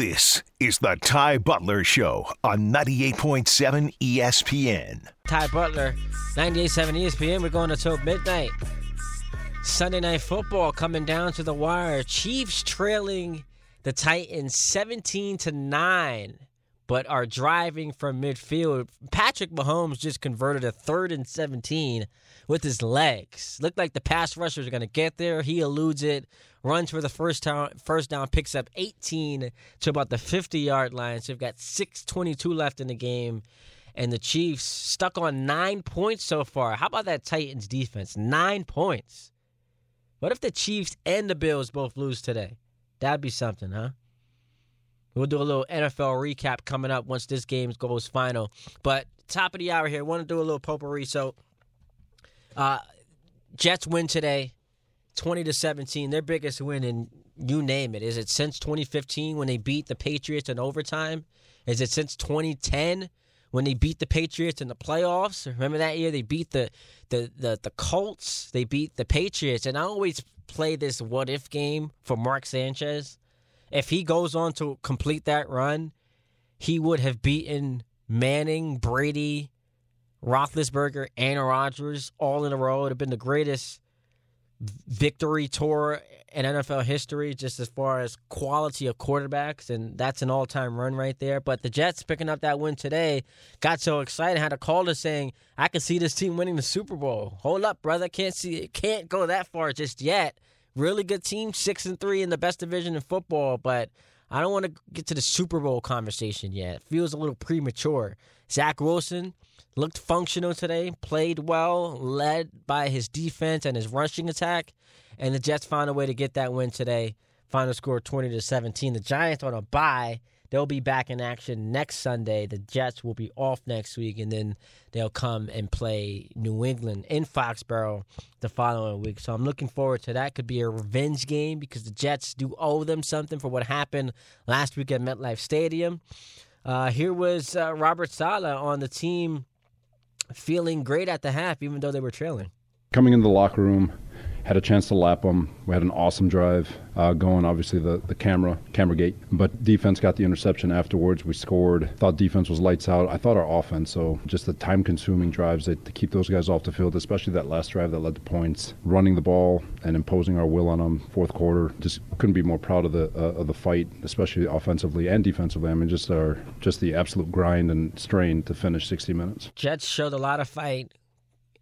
This is the Ty Butler Show on 98.7 ESPN. Ty Butler, 98.7 ESPN. We're going until midnight. Sunday night football coming down to the wire. Chiefs trailing the Titans 17 to 9, but are driving from midfield. Patrick Mahomes just converted a third and 17 with his legs. Looked like the pass rushers are going to get there. He eludes it, runs for the first down, first down, picks up 18 to about the 50 yard line. So you've got 6:22 left in the game, and the Chiefs stuck on nine points so far. How about that Titans defense? Nine points. What if the Chiefs and the Bills both lose today? That'd be something, huh? We'll do a little NFL recap coming up once this game goes final. But top of the hour here, want to do a little potpourri. So, uh, Jets win today, twenty to seventeen. Their biggest win in you name it. Is it since 2015 when they beat the Patriots in overtime? Is it since 2010 when they beat the Patriots in the playoffs? Remember that year they beat the the the, the Colts. They beat the Patriots, and I always play this what if game for Mark Sanchez. If he goes on to complete that run, he would have beaten Manning, Brady, Roethlisberger, and Rodgers all in a row. It would have been the greatest victory tour in NFL history, just as far as quality of quarterbacks, and that's an all-time run right there. But the Jets picking up that win today got so excited, had a caller saying, "I can see this team winning the Super Bowl." Hold up, brother, can't see, it can't go that far just yet. Really good team, six and three in the best division in football, but I don't want to get to the Super Bowl conversation yet. It feels a little premature. Zach Wilson looked functional today, played well, led by his defense and his rushing attack, and the Jets found a way to get that win today. Final score 20 to 17. The Giants on a bye. They'll be back in action next Sunday. The Jets will be off next week, and then they'll come and play New England in Foxborough the following week. So I'm looking forward to that. Could be a revenge game because the Jets do owe them something for what happened last week at MetLife Stadium. Uh, here was uh, Robert Saleh on the team feeling great at the half, even though they were trailing. Coming in the locker room, had a chance to lap them. We had an awesome drive uh, going. Obviously, the the camera camera gate, but defense got the interception afterwards. We scored. Thought defense was lights out. I thought our offense. So just the time consuming drives that to keep those guys off the field, especially that last drive that led to points. Running the ball and imposing our will on them. Fourth quarter, just couldn't be more proud of the uh, of the fight, especially offensively and defensively. I mean, just our just the absolute grind and strain to finish 60 minutes. Jets showed a lot of fight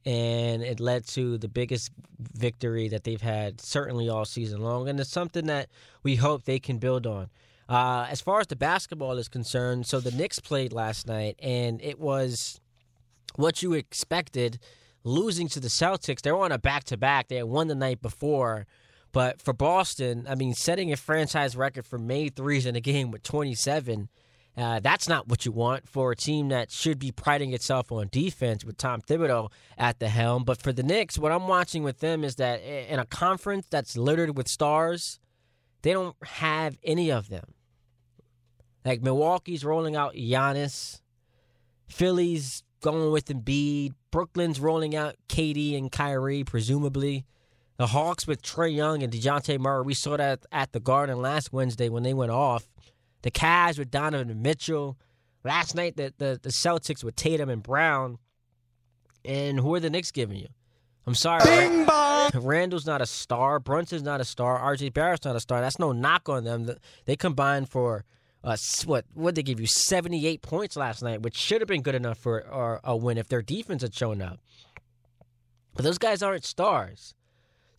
and it led to the biggest victory that they've had certainly all season long. And it's something that we hope they can build on. Uh, as far as the basketball is concerned, so the Knicks played last night, and it was what you expected. Losing to the Celtics, they were on a back to back. They had won the night before. But for Boston, I mean, setting a franchise record for made threes in a game with 27 uh, that's not what you want for a team that should be priding itself on defense with Tom Thibodeau at the helm. But for the Knicks, what I'm watching with them is that in a conference that's littered with stars, they don't have any of them. Like Milwaukee's rolling out Giannis, Philly's going with Embiid, Brooklyn's rolling out KD and Kyrie, presumably. The Hawks with Trae Young and DeJounte Murray, we saw that at the Garden last Wednesday when they went off. The Cavs with Donovan Mitchell. Last night, the, the, the Celtics with Tatum and Brown. And who are the Knicks giving you? I'm sorry. Bing bong. Randle's not a star. Brunson's not a star. RJ Barrett's not a star. That's no knock on them. They combined for uh, what? What they give you? 78 points last night, which should have been good enough for a win if their defense had shown up. But those guys aren't stars.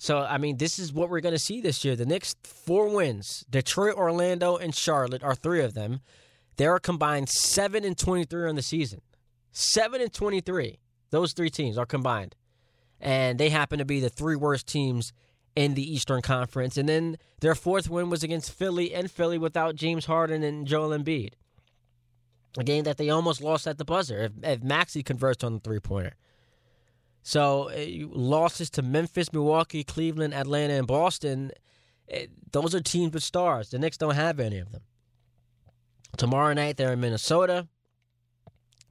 So, I mean, this is what we're going to see this year. The Knicks four wins Detroit, Orlando, and Charlotte are three of them. They are combined 7 and 23 on the season. 7 and 23. Those three teams are combined. And they happen to be the three worst teams in the Eastern Conference. And then their fourth win was against Philly and Philly without James Harden and Joel Embiid. A game that they almost lost at the buzzer if, if Maxey converts on the three pointer. So uh, losses to Memphis, Milwaukee, Cleveland, Atlanta, and Boston, uh, those are teams with stars. The Knicks don't have any of them. Tomorrow night they're in Minnesota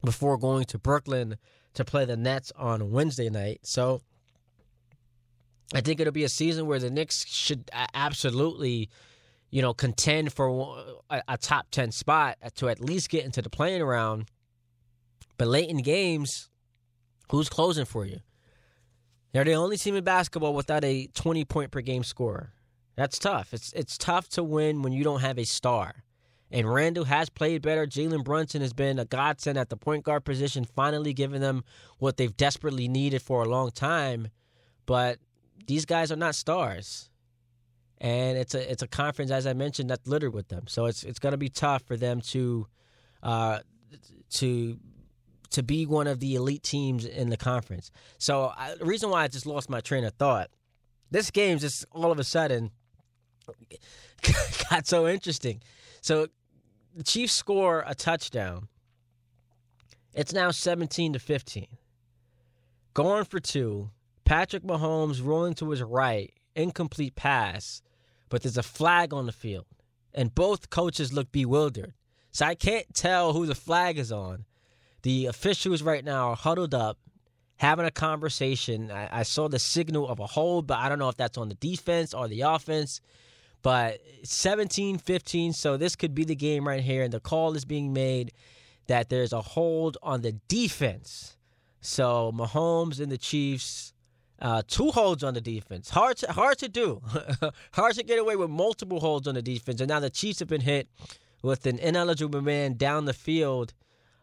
before going to Brooklyn to play the Nets on Wednesday night. So I think it'll be a season where the Knicks should absolutely you know, contend for a, a top 10 spot to at least get into the play-in round. But late in games, who's closing for you? They're the only team in basketball without a 20 point per game scorer. That's tough. It's it's tough to win when you don't have a star. And Randle has played better. Jalen Brunson has been a godsend at the point guard position, finally giving them what they've desperately needed for a long time. But these guys are not stars. And it's a it's a conference, as I mentioned, that's littered with them. So it's it's going to be tough for them to uh, to to be one of the elite teams in the conference. So I, the reason why I just lost my train of thought, this game just all of a sudden got so interesting. So the Chiefs score a touchdown. It's now 17 to 15. Going for two. Patrick Mahomes rolling to his right, incomplete pass, but there's a flag on the field. And both coaches look bewildered. So I can't tell who the flag is on. The officials right now are huddled up, having a conversation. I, I saw the signal of a hold, but I don't know if that's on the defense or the offense. But 17 15, so this could be the game right here. And the call is being made that there's a hold on the defense. So Mahomes and the Chiefs, uh, two holds on the defense. Hard to, hard to do. hard to get away with multiple holds on the defense. And now the Chiefs have been hit with an ineligible man down the field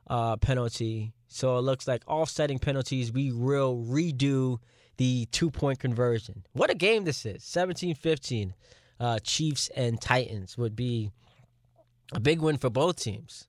uh, penalty. So it looks like offsetting penalties, we will redo the two point conversion. What a game this is 17 15 uh, Chiefs and Titans would be a big win for both teams.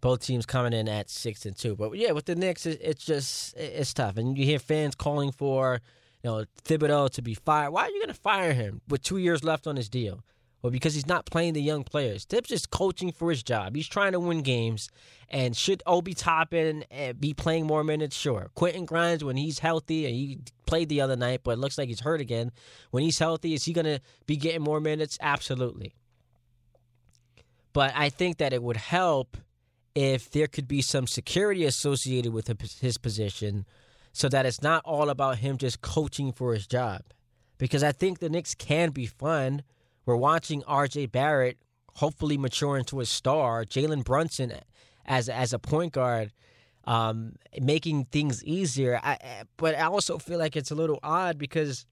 Both teams coming in at six and two, but yeah, with the Knicks, it's just it's tough, and you hear fans calling for you know Thibodeau to be fired. Why are you going to fire him with two years left on his deal? Well, because he's not playing the young players. Thibs is coaching for his job. He's trying to win games. And should Obi Toppin eh, be playing more minutes? Sure. Quentin Grimes, when he's healthy, and he played the other night, but it looks like he's hurt again. When he's healthy, is he going to be getting more minutes? Absolutely. But I think that it would help if there could be some security associated with his position so that it's not all about him just coaching for his job. Because I think the Knicks can be fun we're watching R.J. Barrett hopefully mature into a star. Jalen Brunson as as a point guard, um, making things easier. I, but I also feel like it's a little odd because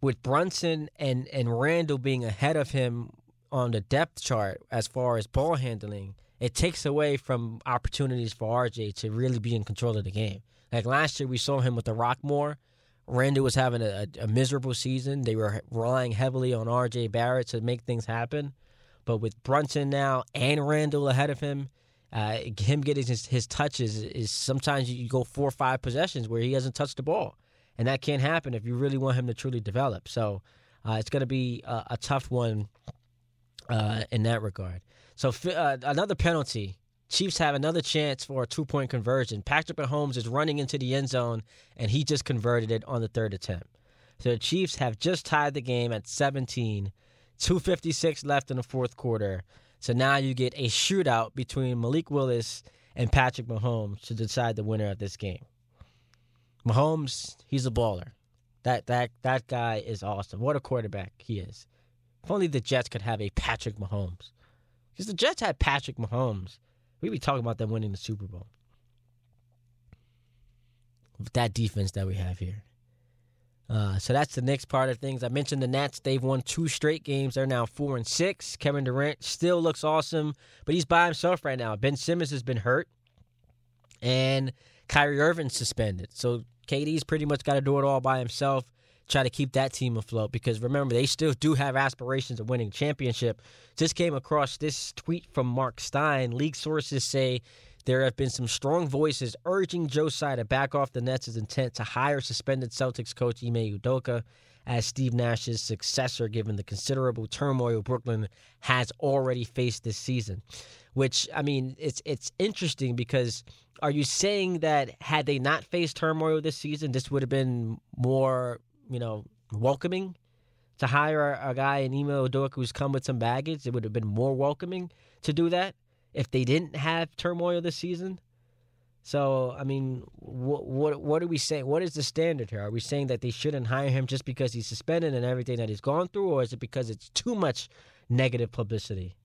with Brunson and and Randle being ahead of him on the depth chart as far as ball handling, it takes away from opportunities for RJ to really be in control of the game. Like last year, we saw him with the Rockmore Randle was having a, a, miserable season. They were relying heavily on R.J. Barrett to make things happen. But with Brunson now and Randle ahead of him, uh, him getting his, his touches is sometimes you go four or five possessions where he hasn't touched the ball. And that can't happen if you really want him to truly develop. So uh, it's going to be a, a, tough one uh, in that regard. So uh, another penalty Chiefs have another chance for a two point conversion. Patrick Mahomes is running into the end zone, and he just converted it on the third attempt. So the Chiefs have just tied the game at 17, 256 left in the fourth quarter. So now you get a shootout between Malik Willis and Patrick Mahomes to decide the winner of this game. Mahomes, he's a baller. That that that guy is awesome. What a quarterback he is. If only the Jets could have a Patrick Mahomes. Because the Jets had Patrick Mahomes we be talking about them winning the Super Bowl. With that defense that we have here. Uh, so that's the next part of things. I mentioned the Nets. They've won two straight games. They're now four and six. Kevin Durant still looks awesome, but he's by himself right now. Ben Simmons has been hurt, and Kyrie Irving suspended. So KD's pretty much got to do it all by himself try to keep that team afloat because remember they still do have aspirations of winning championship. Just came across this tweet from Marc Stein. League sources say there have been some strong voices urging Joe to back off the Nets' intent to hire suspended Celtics coach Ime Udoka as Steve Nash's successor, given the considerable turmoil Brooklyn has already faced this season. Which I mean, it's it's interesting because are you saying that had they not faced turmoil this season, this would have been more you know, welcoming to hire a, guy in Ime Udoka who's come with some baggage. It would have been more welcoming to do that if they didn't have turmoil this season. So, I mean, what what what are we saying? What is the standard here? Are we saying that they shouldn't hire him just because he's suspended and everything that he's gone through, or is it because it's too much negative publicity?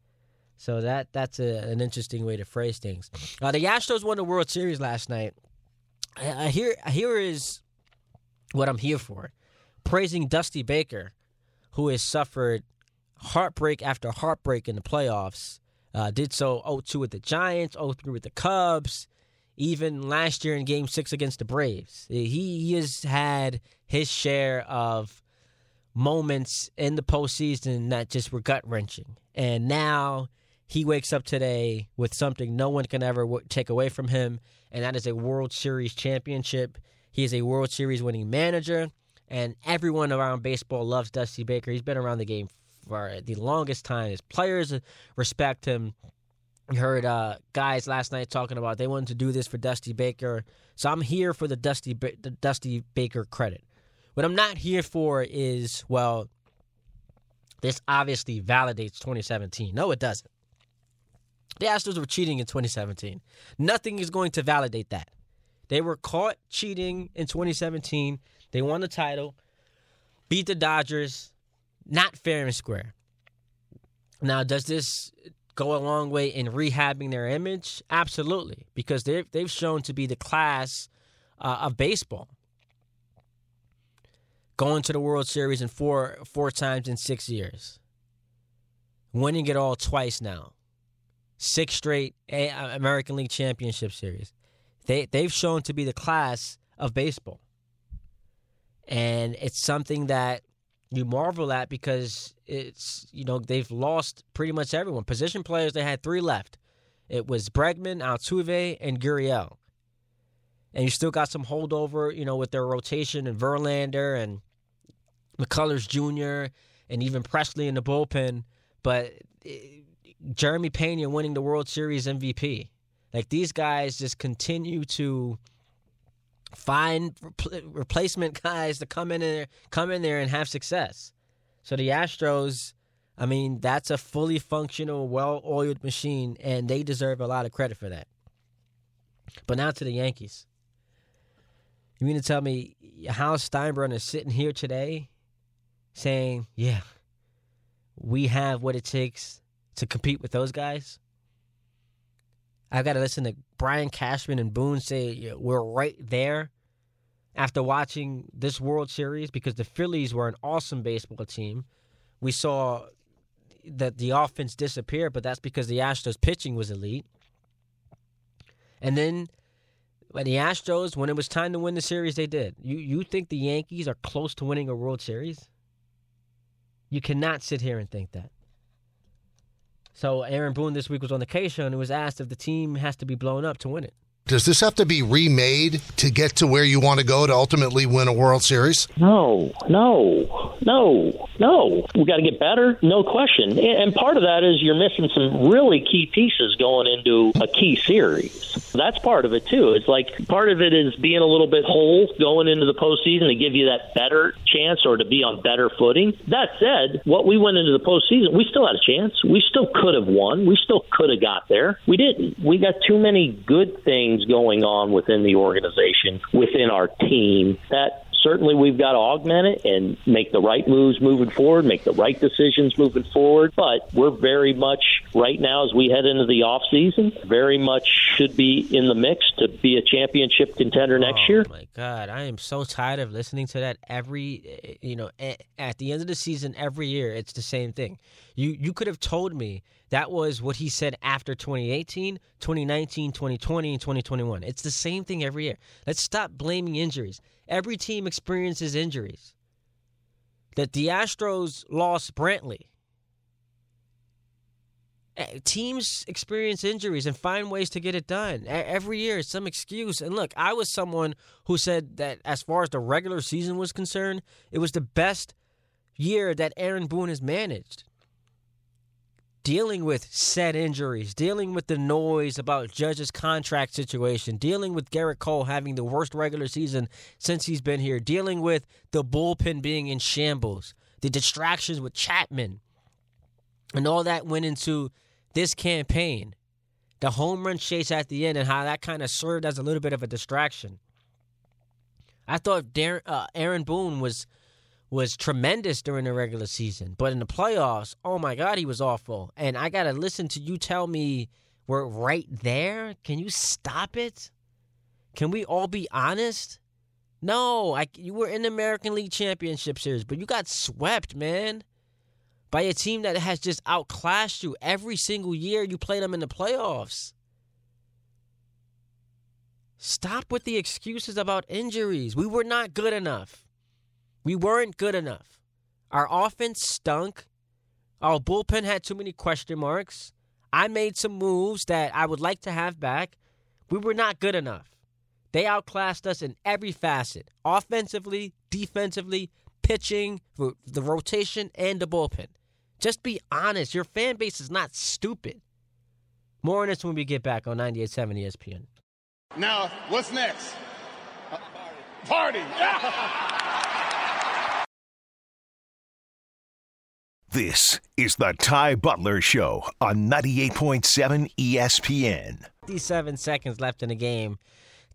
So that that's a, an interesting way to phrase things. Uh, the Astros won the World Series last night. I, I hear here is what I'm here for, praising Dusty Baker, who has suffered heartbreak after heartbreak in the playoffs. Uh, did so 0-2 with the Giants, 0-3 with the Cubs, even last year in Game Six against the Braves. He, has had his share of moments in the postseason that just were gut wrenching, and now he wakes up today with something no one can ever w- take away from him, and that is a World Series championship. He is a World Series winning manager, and everyone around baseball loves Dusty Baker. He's been around the game for the longest time. His players respect him. You heard uh, guys last night talking about they wanted to do this for Dusty Baker, so I'm here for the Dusty ba- the Dusty Baker credit. What I'm not here for is well, this obviously validates 2017. No, it doesn't. The Astros were cheating in 2017. Nothing is going to validate that. They were caught cheating in 2017. They won the title, beat the Dodgers, not fair and square. Now, does this go a long way in rehabbing their image? Absolutely, because they've they've shown to be the class uh, of baseball. Going to the World Series in four four times in six years, winning it all twice now, six straight American League Championship Series. They they've shown to be the class of baseball, and it's something that you marvel at because it's you know they've lost pretty much everyone. Position players they had three left. It was Bregman, Altuve, and Gurriel. And you still got some holdover, you know, with their rotation and Verlander and McCullers Jr. and even Pressly in the bullpen. But eh, Jeremy Pena winning the World Series MVP. Like these guys just continue to find repl- replacement guys to come in there, come in there and have success. So the Astros, I mean, that's a fully functional, well-oiled machine, and they deserve a lot of credit for that. But now to the Yankees. You mean to tell me how Steinbrenner is sitting here today saying, "Yeah, we have what it takes to compete with those guys"? I've got to listen to Brian Cashman and Boone say we're right there after watching this World Series because the Phillies were an awesome baseball team. We saw that the offense disappear, but that's because the Astros pitching was elite. And then when the Astros, when it was time to win the series, they did. You you think the Yankees are close to winning a World Series? You cannot sit here and think that. So Aaron Boone this week was on the K show and it was asked if the team has to be blown up to win it. Does this have to be remade to get to where you want to go to ultimately win a World Series? No, no, no, no. We got to get better, no question. And part of that is you're missing some really key pieces going into a key series. That's part of it too. It's like part of it is being a little bit whole going into the postseason to give you that better chance or to be on better footing. That said, what we went into the postseason, we still had a chance. We still could have won. We still could have got there. We didn't. We got too many good things going on within the organization, within our team that certainly we've got to augment it and make the right moves moving forward, make the right decisions moving forward. But we're very much right now as we head into the off season, very much should be in the mix to be a championship contender next oh, year. my God, I am so tired of listening to that every. Eh, you know, eh, at the end of the season, every year, it's the same thing. You you could have told me that was what he said after 2018, 2019, 2020, and 2021. It's the same thing every year. Let's stop blaming injuries. Every team experiences injuries. That the Astros lost Brantley. Eh, teams experience injuries and find ways to get it done. Every year, it's some excuse. And look, I was someone who said that as far as the regular season was concerned, it was the best year that Aaron Boone has managed dealing with said injuries, dealing with the noise about Judge's contract situation, dealing with Gerrit Cole having the worst regular season since he's been here, dealing with the bullpen being in shambles, the distractions with Chapman, and all that went into this campaign. the home run chase at the end and how that kind of served as a little bit of a distraction. I thought Dar- uh, Aaron Boone was was tremendous during the regular season, but in the playoffs, oh my God, he was awful. And I gotta listen to you tell me we're right there. Can you stop it? Can we all be honest? No, I, you were in the American League Championship Series, but you got swept, man, by a team that has just outclassed you every single year you played them in the playoffs. Stop with the excuses about injuries. We were not good enough. We weren't good enough. Our offense stunk. Our bullpen had too many question marks. I made some moves that I would like to have back. We were not good enough. They outclassed us in every facet offensively, defensively, pitching, the rotation, and the bullpen. Just be honest. Your fan base is not stupid. More on this when we get back on 98.7 ESPN. Now, what's next? Uh, Party. Party. This is the Ty Butler Show on 98.7 ESPN. 57 seconds left in the game,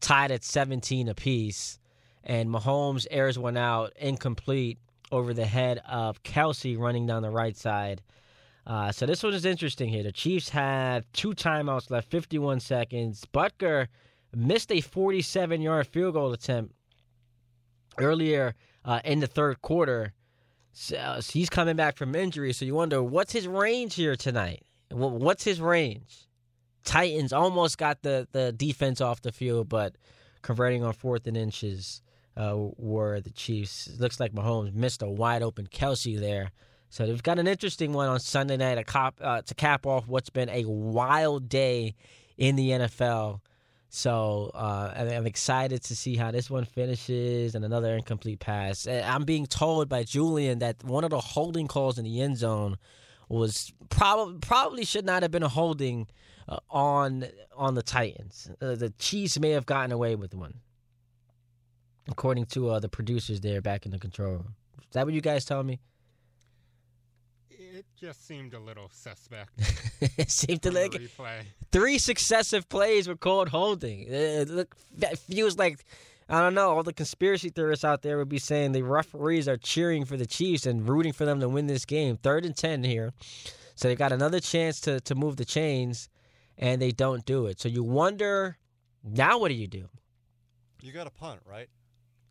tied at 17 apiece. And Mahomes airs one out incomplete over the head of Kelce running down the right side. Uh, so this one is interesting here. The Chiefs have two timeouts left, 51 seconds. Butker missed a 47 yard field goal attempt earlier uh, in the third quarter. So, he's coming back from injury. So you wonder what's his range here tonight? What's his range? Titans almost got the, the defense off the field, but converting on fourth and inches uh, were the Chiefs. It looks like Mahomes missed a wide open Kelce there. So they've got an interesting one on Sunday night to, cop, uh, to cap off what's been a wild day in the NFL. So uh, I'm excited to see how this one finishes and another incomplete pass. I'm being told by Julian that one of the holding calls in the end zone was probably probably should not have been a holding uh, on on the Titans. Uh, the Chiefs may have gotten away with one, according to uh, the producers there back in the control room. Is that what you guys tell me? It just seemed a little suspect. it seemed to like three successive plays were called holding. It, look, that feels like I don't know. All the conspiracy theorists out there would be saying the referees are cheering for the Chiefs and rooting for them to win this game. Third and ten here, so they got another chance to to move the chains, and they don't do it. So you wonder now what do you do? You got to punt, right?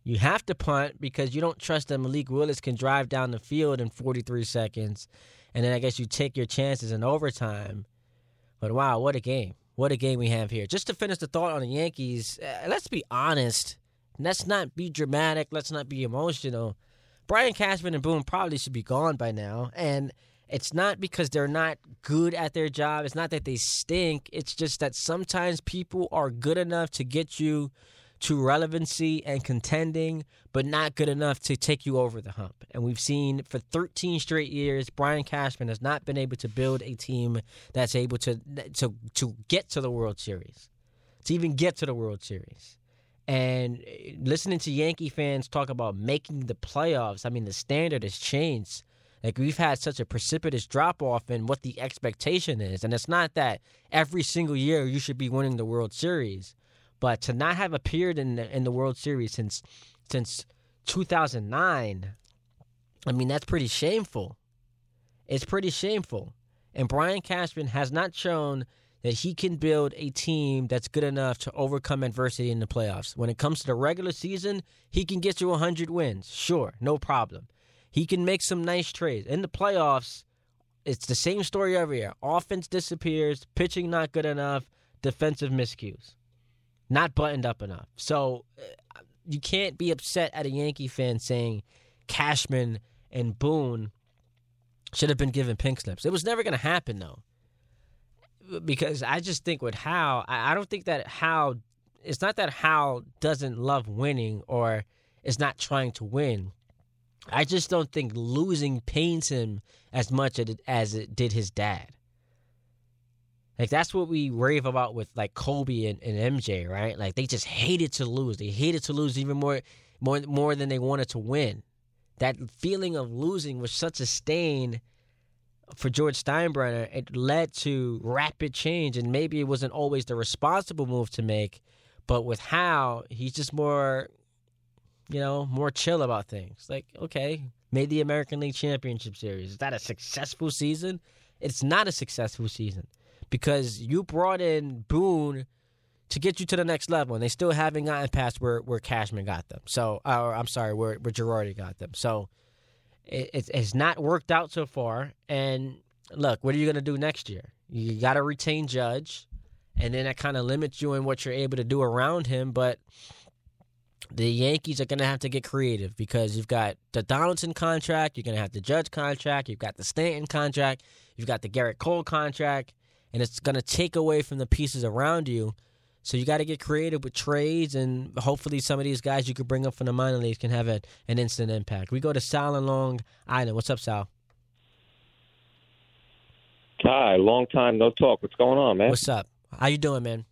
You have to punt because you don't trust that Malik Willis can drive down the field in 43 seconds and then I guess you take your chances in overtime. But wow, what a game! What a game we have here. Just to finish the thought on the Yankees, uh, let's be honest. Let's not be dramatic. Let's not be emotional. Brian Cashman and Boone probably should be gone by now, and it's not because they're not good at their job. It's not that they stink. It's just that sometimes people are good enough to get you to relevancy and contending, but not good enough to take you over the hump. And we've seen for 13 straight years, Brian Cashman has not been able to build a team that's able to to to get to the World Series, to even get to the World Series. And eh, listening to Yankee fans talk about making the playoffs, I mean, the standard has changed. Like we've had such a precipitous drop off in what the expectation is. And it's not that every single year you should be winning the World Series. But to not have appeared in the, in the World Series since since 2009, I mean that's pretty shameful. It's pretty shameful. And Brian Cashman has not shown that he can build a team that's good enough to overcome adversity in the playoffs. When it comes to the regular season, he can get you 100 wins. Sure, no problem. He can make some nice trades. In the playoffs, it's the same story every year. Offense disappears, pitching not good enough, defensive miscues not buttoned up enough. So uh, you can't be upset at a Yankee fan saying Cashman and Boone should have been given pink slips. It was never going to happen though, because I just think with Hal, I don't think that Hal. It's not that Hal doesn't love winning or is not trying to win. I just don't think losing pains him as much as it did his dad. Like that's what we rave about with like Kobe and, and MJ, right? Like they just hated to lose. They hated to lose even more more more than they wanted to win. That feeling of losing was such a stain for George Steinbrenner, it led to rapid change, and maybe it wasn't always the responsible move to make, but with how he's just more, you know, more chill about things. Like, okay, made the American League Championship Series. Is that a successful season? It's not a successful season because you brought in Boone to get you to the next level, and they still haven't gotten past where where Cashman got them. So, or I'm sorry, where where Girardi got them. So, it, it, it's not worked out so far. And look, what are you going to do next year? You got to retain Judge, and then that kind of limits you in what you're able to do around him. But the Yankees are going to have to get creative because you've got the Donaldson contract, you're going to have the Judge contract, you've got the Stanton contract, you've got the Gerrit Cole contract, and it's going to take away from the pieces around you. So you got to get creative with trades, and hopefully some of these guys you could bring up from the minor leagues can have a, an instant impact. We go to Sal and Long Island. What's up, Sal? Hi, long time no talk. What's going on, man? What's up? How you doing, man?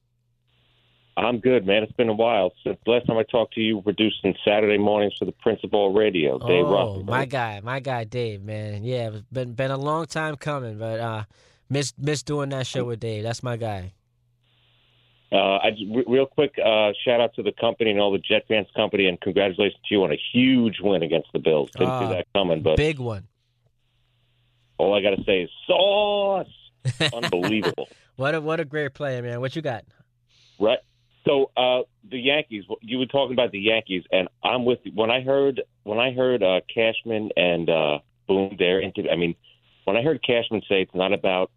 I'm good, man. It's been a while since last time I talked to you. Producing Saturday mornings for the Principal Radio, Dave oh, my guy, my guy, Dave, man. Yeah, it's been been a long time coming, but uh, miss miss doing that show with Dave. That's my guy. Uh, I real quick uh, shout out to the company and all the Jet fans company, and congratulations to you on a huge win against the Bills. Didn't uh, see that coming, but big one. All I got to say is sauce, unbelievable. what a what a great player, man. What you got? Right. So uh, the Yankees, you were talking about the Yankees, and I'm with you. When I heard when I heard uh, Cashman and uh, Boone there, I mean, when I heard Cashman say it's not about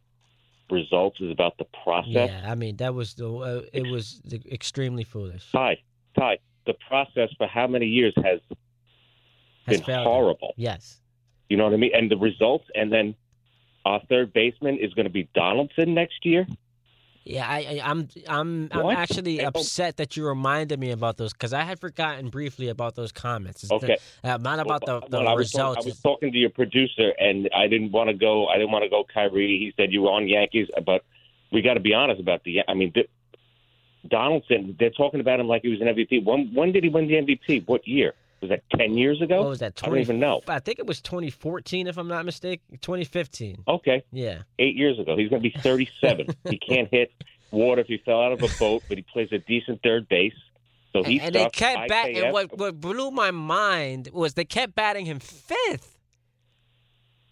results, it's about the process. Yeah, I mean that was the uh, it was the, extremely foolish. Ty, Ty, the process for how many years has, has been horrible. Yes, you know what I mean, and the results, and then our third baseman is going to be Donaldson next year. Yeah, I, I, am I'm, I'm, I'm actually upset that you reminded me about those because I had forgotten briefly about those comments. It's okay, the, uh, not about the, the well, results. I was, talking, I was talking to your producer, and I didn't want to go. I didn't want to go Kyrie. He said you were on Yankees, but we got to be honest about the. I mean, the, Donaldson. They're talking about him like he was an MVP. When when did he win the MVP? What year? Was that ten years ago? What was that? 20, I don't even know. I think it was 2014, if I'm not mistaken. 2015. Okay. Yeah. Eight years ago. He's going to be 37. he can't hit water if he fell out of a boat, but he plays a decent third base. So he's and they kept batting. And what what blew my mind was they kept batting him fifth.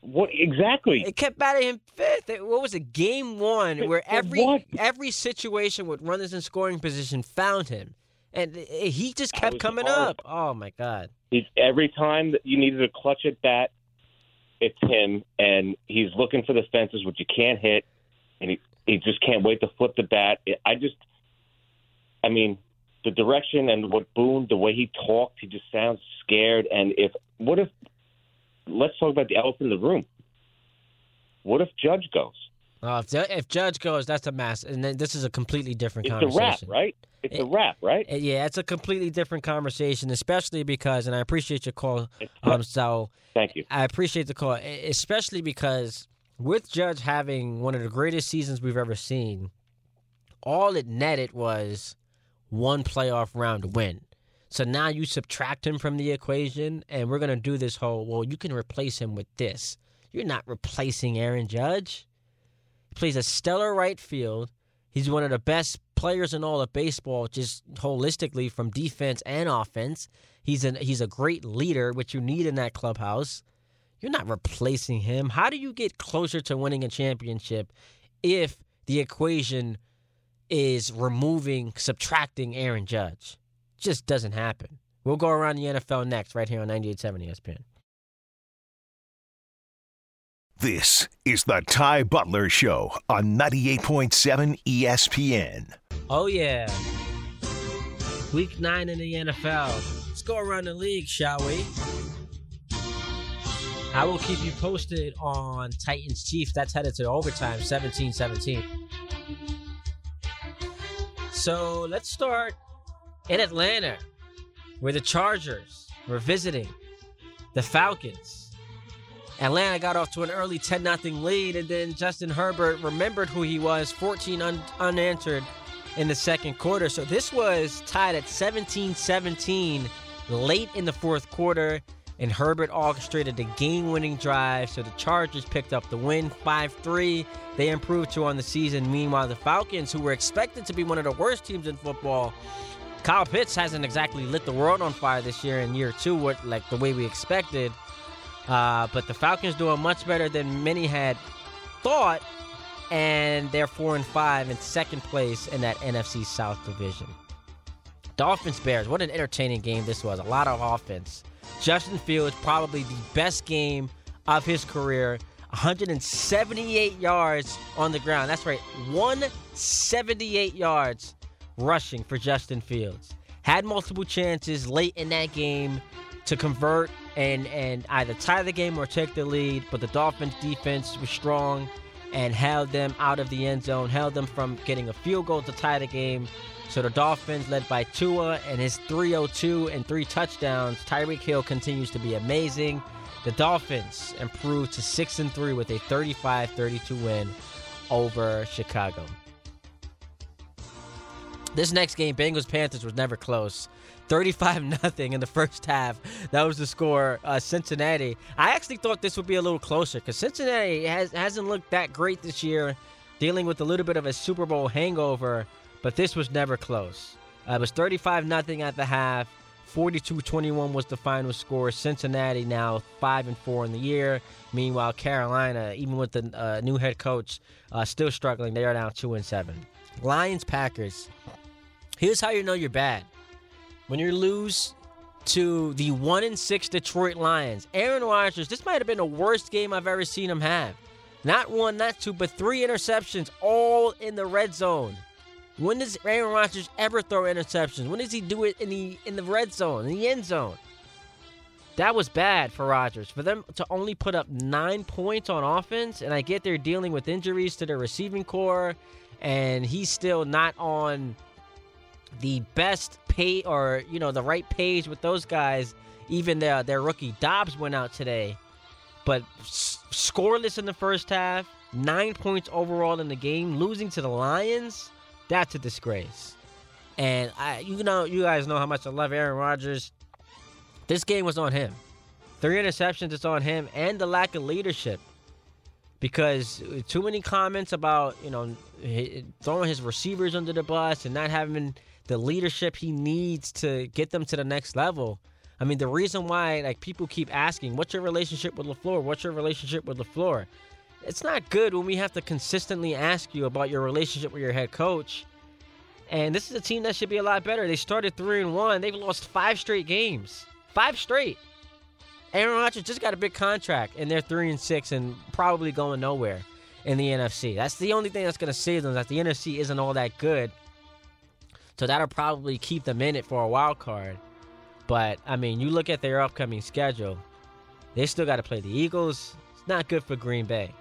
What exactly? They kept batting him fifth. What was it? Game one, where every every situation with runners in scoring position found him and eh, eh, he just kept coming up. Oh my god! He's every time that you needed a clutch at bat, it's him, and he's looking for the fences, which you can't hit, and he he just can't wait to flip the bat. I just, I mean, the direction and what Boone, the way he talked, he just sounds scared. And if what if? Let's talk about the elephant in the room. What if Judge goes? Uh, if, if Judge goes, that's a mess, and then this is a completely different it's conversation. It's a wrap, right? It's it, a wrap, right? It, yeah, it's a completely different conversation, especially because, and I appreciate your call. Um, so thank you. I appreciate the call, especially because with Judge having one of the greatest seasons we've ever seen, all it netted was one playoff round win. So now you subtract him from the equation, and we're gonna do this whole. Well, you can replace him with this. You're not replacing Aaron Judge. He plays a stellar right field. He's one of the best players in all of baseball, just holistically from defense and offense. He's an he's a great leader, which you need in that clubhouse. You're not replacing him. How do you get closer to winning a championship if the equation is removing, subtracting Aaron Judge? Just doesn't happen. We'll go around the NFL next, right here on 98.7 ESPN. This is the Ty Butler Show on 98.7 ESPN. Oh, yeah. Week nine in the NFL. Let's go around the league, shall we? I will keep you posted on Titans Chiefs. That's headed to overtime, 17 17. So let's start in Atlanta, where the Chargers were visiting the Falcons. Atlanta got off to an early 10 0 lead, and then Justin Herbert remembered who he was 14 un- unanswered in the second quarter. So this was tied at 17 17 late in the fourth quarter. and Herbert orchestrated the game-winning drive, so the Chargers picked up the win 5-3. They improved two on the season. Meanwhile, the Falcons, who were expected to be one of the worst teams in football, Kyle Pitts hasn't exactly lit the world on fire this year in year two, what like the way we expected. Uh, but the Falcons doing much better than many had thought, and they're four and five in second place in that NFC South division. Dolphins Bears, what an entertaining game this was. A lot of offense. Justin Fields, probably the best game of his career. 178 yards on the ground. That's right, 178 yards rushing for Justin Fields. Had multiple chances late in that game to convert and and either tie the game or take the lead, but the Dolphins defense was strong and held them out of the end zone, held them from getting a field goal to tie the game. So the Dolphins, led by Tua and his 302 and three touchdowns, Tyreek Hill continues to be amazing. The Dolphins improved to 6 and 3 with a 35-32 win over Chicago. This next game, Bengals Panthers, was never close. 35 nothing in the first half. That was the score. Uh, Cincinnati. I actually thought this would be a little closer because Cincinnati has, hasn't looked that great this year, dealing with a little bit of a Super Bowl hangover, but this was never close. Uh, it was 35 nothing at the half. 42-21 was the final score. Cincinnati now 5 and 4 in the year. Meanwhile, Carolina, even with the uh, new head coach, uh, still struggling. They are now 2 and 7. Lions Packers. Here's how you know you're bad. When you lose to the 1 and 6 Detroit Lions. Aaron Rodgers, this might have been the worst game I've ever seen him have. Not one, not two, but three interceptions all in the red zone. When does Aaron Rodgers ever throw interceptions? When does he do it in the in the red zone, in the end zone? That was bad for Rodgers. For them to only put up nine points on offense, and I get they're dealing with injuries to their receiving corps, and he's still not on the best pay or you know the right page with those guys. Even their their rookie Doubs went out today, but s- scoreless in the first half. Nine points overall in the game, losing to the Lions. That's a disgrace. And I, you know, you guys know how much I love Aaron Rodgers. This game was on him. Three interceptions, it's on him, and the lack of leadership. Because uh, too many comments about you know throwing his receivers under the bus and not having the leadership he needs to get them to the next level. I mean, the reason why like people keep asking, "What's your relationship with Lafleur? What's your relationship with Lafleur?" It's not good when we have to consistently ask you about your relationship with your head coach. And this is a team that should be a lot better. They started three and one. They've lost five straight games, five straight. Aaron Rodgers just got a big contract, and they're three and six, and probably going nowhere in the NFC. That's the only thing that's going to save them. That the NFC isn't all that good. So that'll probably keep them in it for a wild card. But I mean, you look at their upcoming schedule, they still got to play the Eagles. It's not good for Green Bay.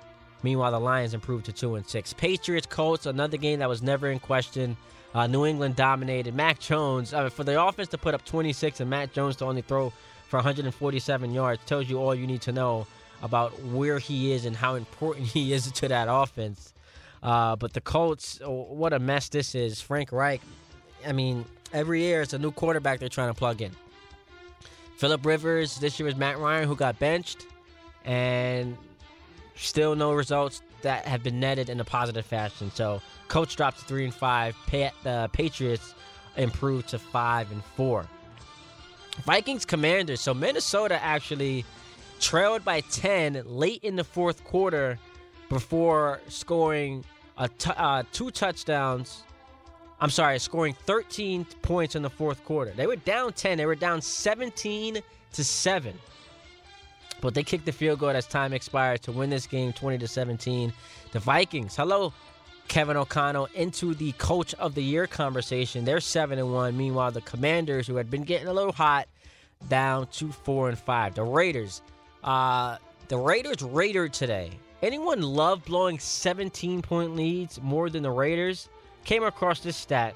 Meanwhile, the Lions improved to two and six. Patriots, Colts, another game that was never in question. Uh, New England dominated. Mac Jones, uh, for the offense to put up 26 and Mac Jones to only throw for 147 yards tells you all you need to know about where he is and how important he is to that offense. Uh, but the Colts, oh, what a mess this is. Frank Reich, I mean, every year it's a new quarterback they're trying to plug in. Philip Rivers, this year was Matt Ryan who got benched, and still no results that have been netted in a positive fashion. So, coach dropped to three and five. Pa- the Patriots improved to five and four. Vikings Commanders. So Minnesota actually trailed by 10 late in the fourth quarter before scoring uh, two touchdowns. I'm sorry, scoring 13 points in the fourth quarter. They were down 10. They were down 17 to 7. But they kicked the field goal as time expired to win this game 20 to 17. The Vikings, hello, Kevin O'Connell into the coach of the year conversation. They're seven and one. Meanwhile, the Commanders, who had been getting a little hot, down to four and five. The Raiders, uh, the Raiders raided today. Anyone love blowing 17 point leads more than the Raiders? Came across this stat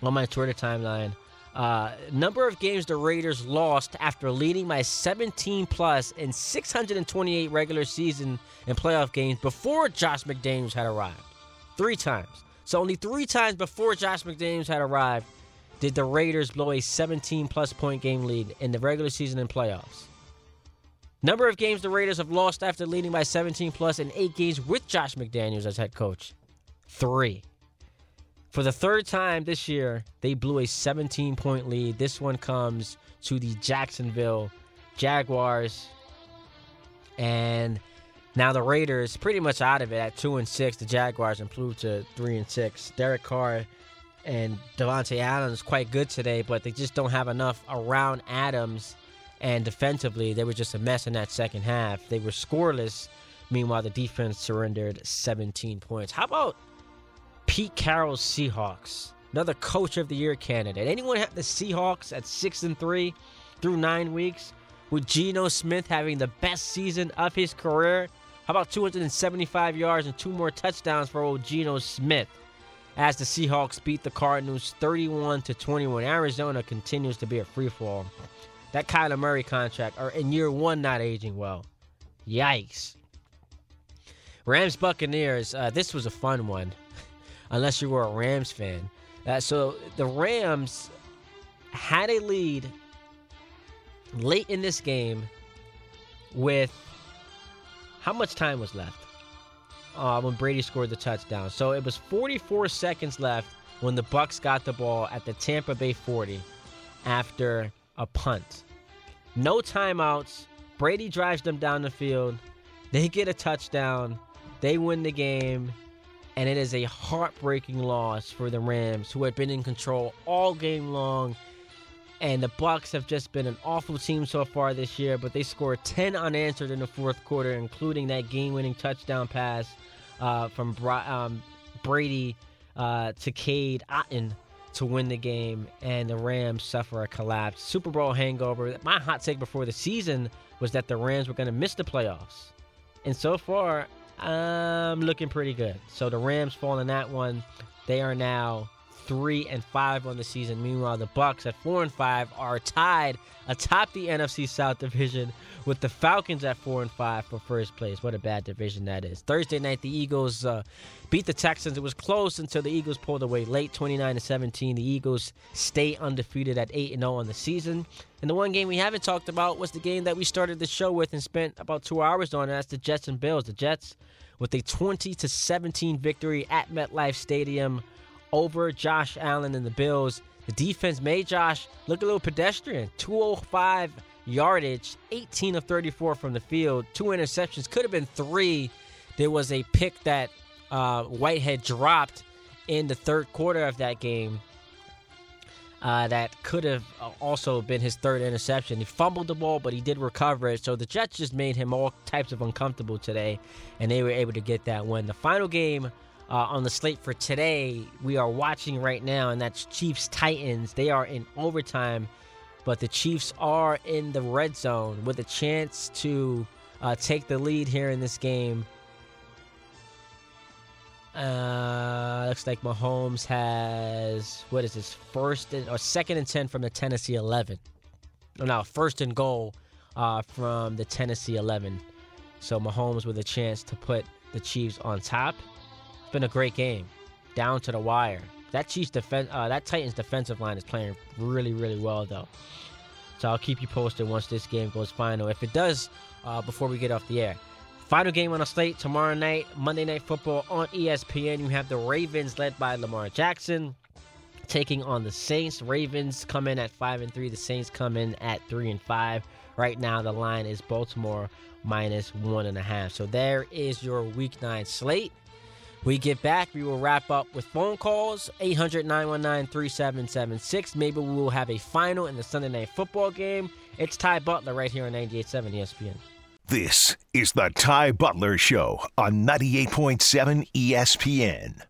on my Twitter timeline. Uh, number of games the Raiders lost after leading by 17 plus in 628 regular season and playoff games before Josh McDaniels had arrived. Three times. So only three times before Josh McDaniels had arrived did the Raiders blow a 17 plus point game lead in the regular season and playoffs? Number of games the Raiders have lost after leading by 17 plus in eight games with Josh McDaniels as head coach. Three. For the third time this year, they blew a 17 point lead. This one comes to the Jacksonville Jaguars. And now the Raiders pretty much out of it at two and six. The Jaguars improved to three and six. Derek Carr and Davante Adams quite good today, but they just don't have enough around Adams. And defensively, they were just a mess in that second half. They were scoreless. Meanwhile, the defense surrendered 17 points. How about Pete Carroll's Seahawks? Another Coach of the Year candidate. Anyone have the Seahawks at six and three through nine weeks? With Geno Smith having the best season of his career? How about 275 yards and two more touchdowns for old Geno Smith? As the Seahawks beat the Cardinals 31 to 21, Arizona continues to be a free fall. That Kyler Murray contract, or in year one, not aging well. Yikes. Rams Buccaneers. Uh, this was a fun one, unless you were a Rams fan. Uh, so the Rams had a lead late in this game with how much time was left uh, when Brady scored the touchdown. So it was 44 seconds left when the Bucs got the ball at the Tampa Bay 40 after a punt. No timeouts. Brady drives them down the field. They get a touchdown. They win the game. And it is a heartbreaking loss for the Rams, who had been in control all game long. And the Bucs have just been an awful team so far this year, but they scored 10 unanswered in the fourth quarter, including that game-winning touchdown pass uh, from Bra- um, Brady uh, to Cade Otton to win the game, and the Rams suffer a collapse. Super Bowl hangover. My hot take before the season was that the Rams were going to miss the playoffs, and so far, I'm looking pretty good. So the Rams fall in that one. They are now three and five on the season. Meanwhile, the Bucs at four and five are tied atop the NFC South division with the Falcons at four and five for first place. What a bad division that is. Thursday night, the Eagles uh, beat the Texans. It was close until the Eagles pulled away late, 29 to 17. The Eagles stay undefeated at eight and zero on the season. And the one game we haven't talked about was the game that we started the show with and spent about two hours on. And that's the Jets and Bills. The Jets with a 20 to 17 victory at MetLife Stadium over Josh Allen and the Bills. The defense made Josh look a little pedestrian. 205 yardage, 18 of 34 from the field, two interceptions, could have been three. There was a pick that uh, Whitehead dropped in the third quarter of that game. Uh, that could have also been his third interception. He fumbled the ball, but he did recover it. So the Jets just made him all types of uncomfortable today, and they were able to get that win. The final game uh, on the slate for today, we are watching right now, and that's Chiefs Titans. They are in overtime, but the Chiefs are in the red zone with a chance to uh, take the lead here in this game. Uh, looks like Mahomes has what is this first or second and ten from the Tennessee eleven. Oh, no, first and goal uh, from the Tennessee eleven. So Mahomes with a chance to put the Chiefs on top. Been a great game, down to the wire. That Chiefs defense, uh, that Titans defensive line is playing really, really well though. So I'll keep you posted once this game goes final. If it does, uh, before we get off the air. Final game on the slate tomorrow night, Monday Night Football on ESPN. You have the Ravens led by Lamar Jackson taking on the Saints. Ravens come in at five and three. The Saints come in at three and five. Right now, the line is Baltimore minus one and a half. So there is your Week Nine slate. We get back, we will wrap up with phone calls 800 919 3776. Maybe we will have a final in the Sunday night football game. It's Ty Butler right here on 98.7 ESPN. This is the Ty Butler Show on 98.7 ESPN.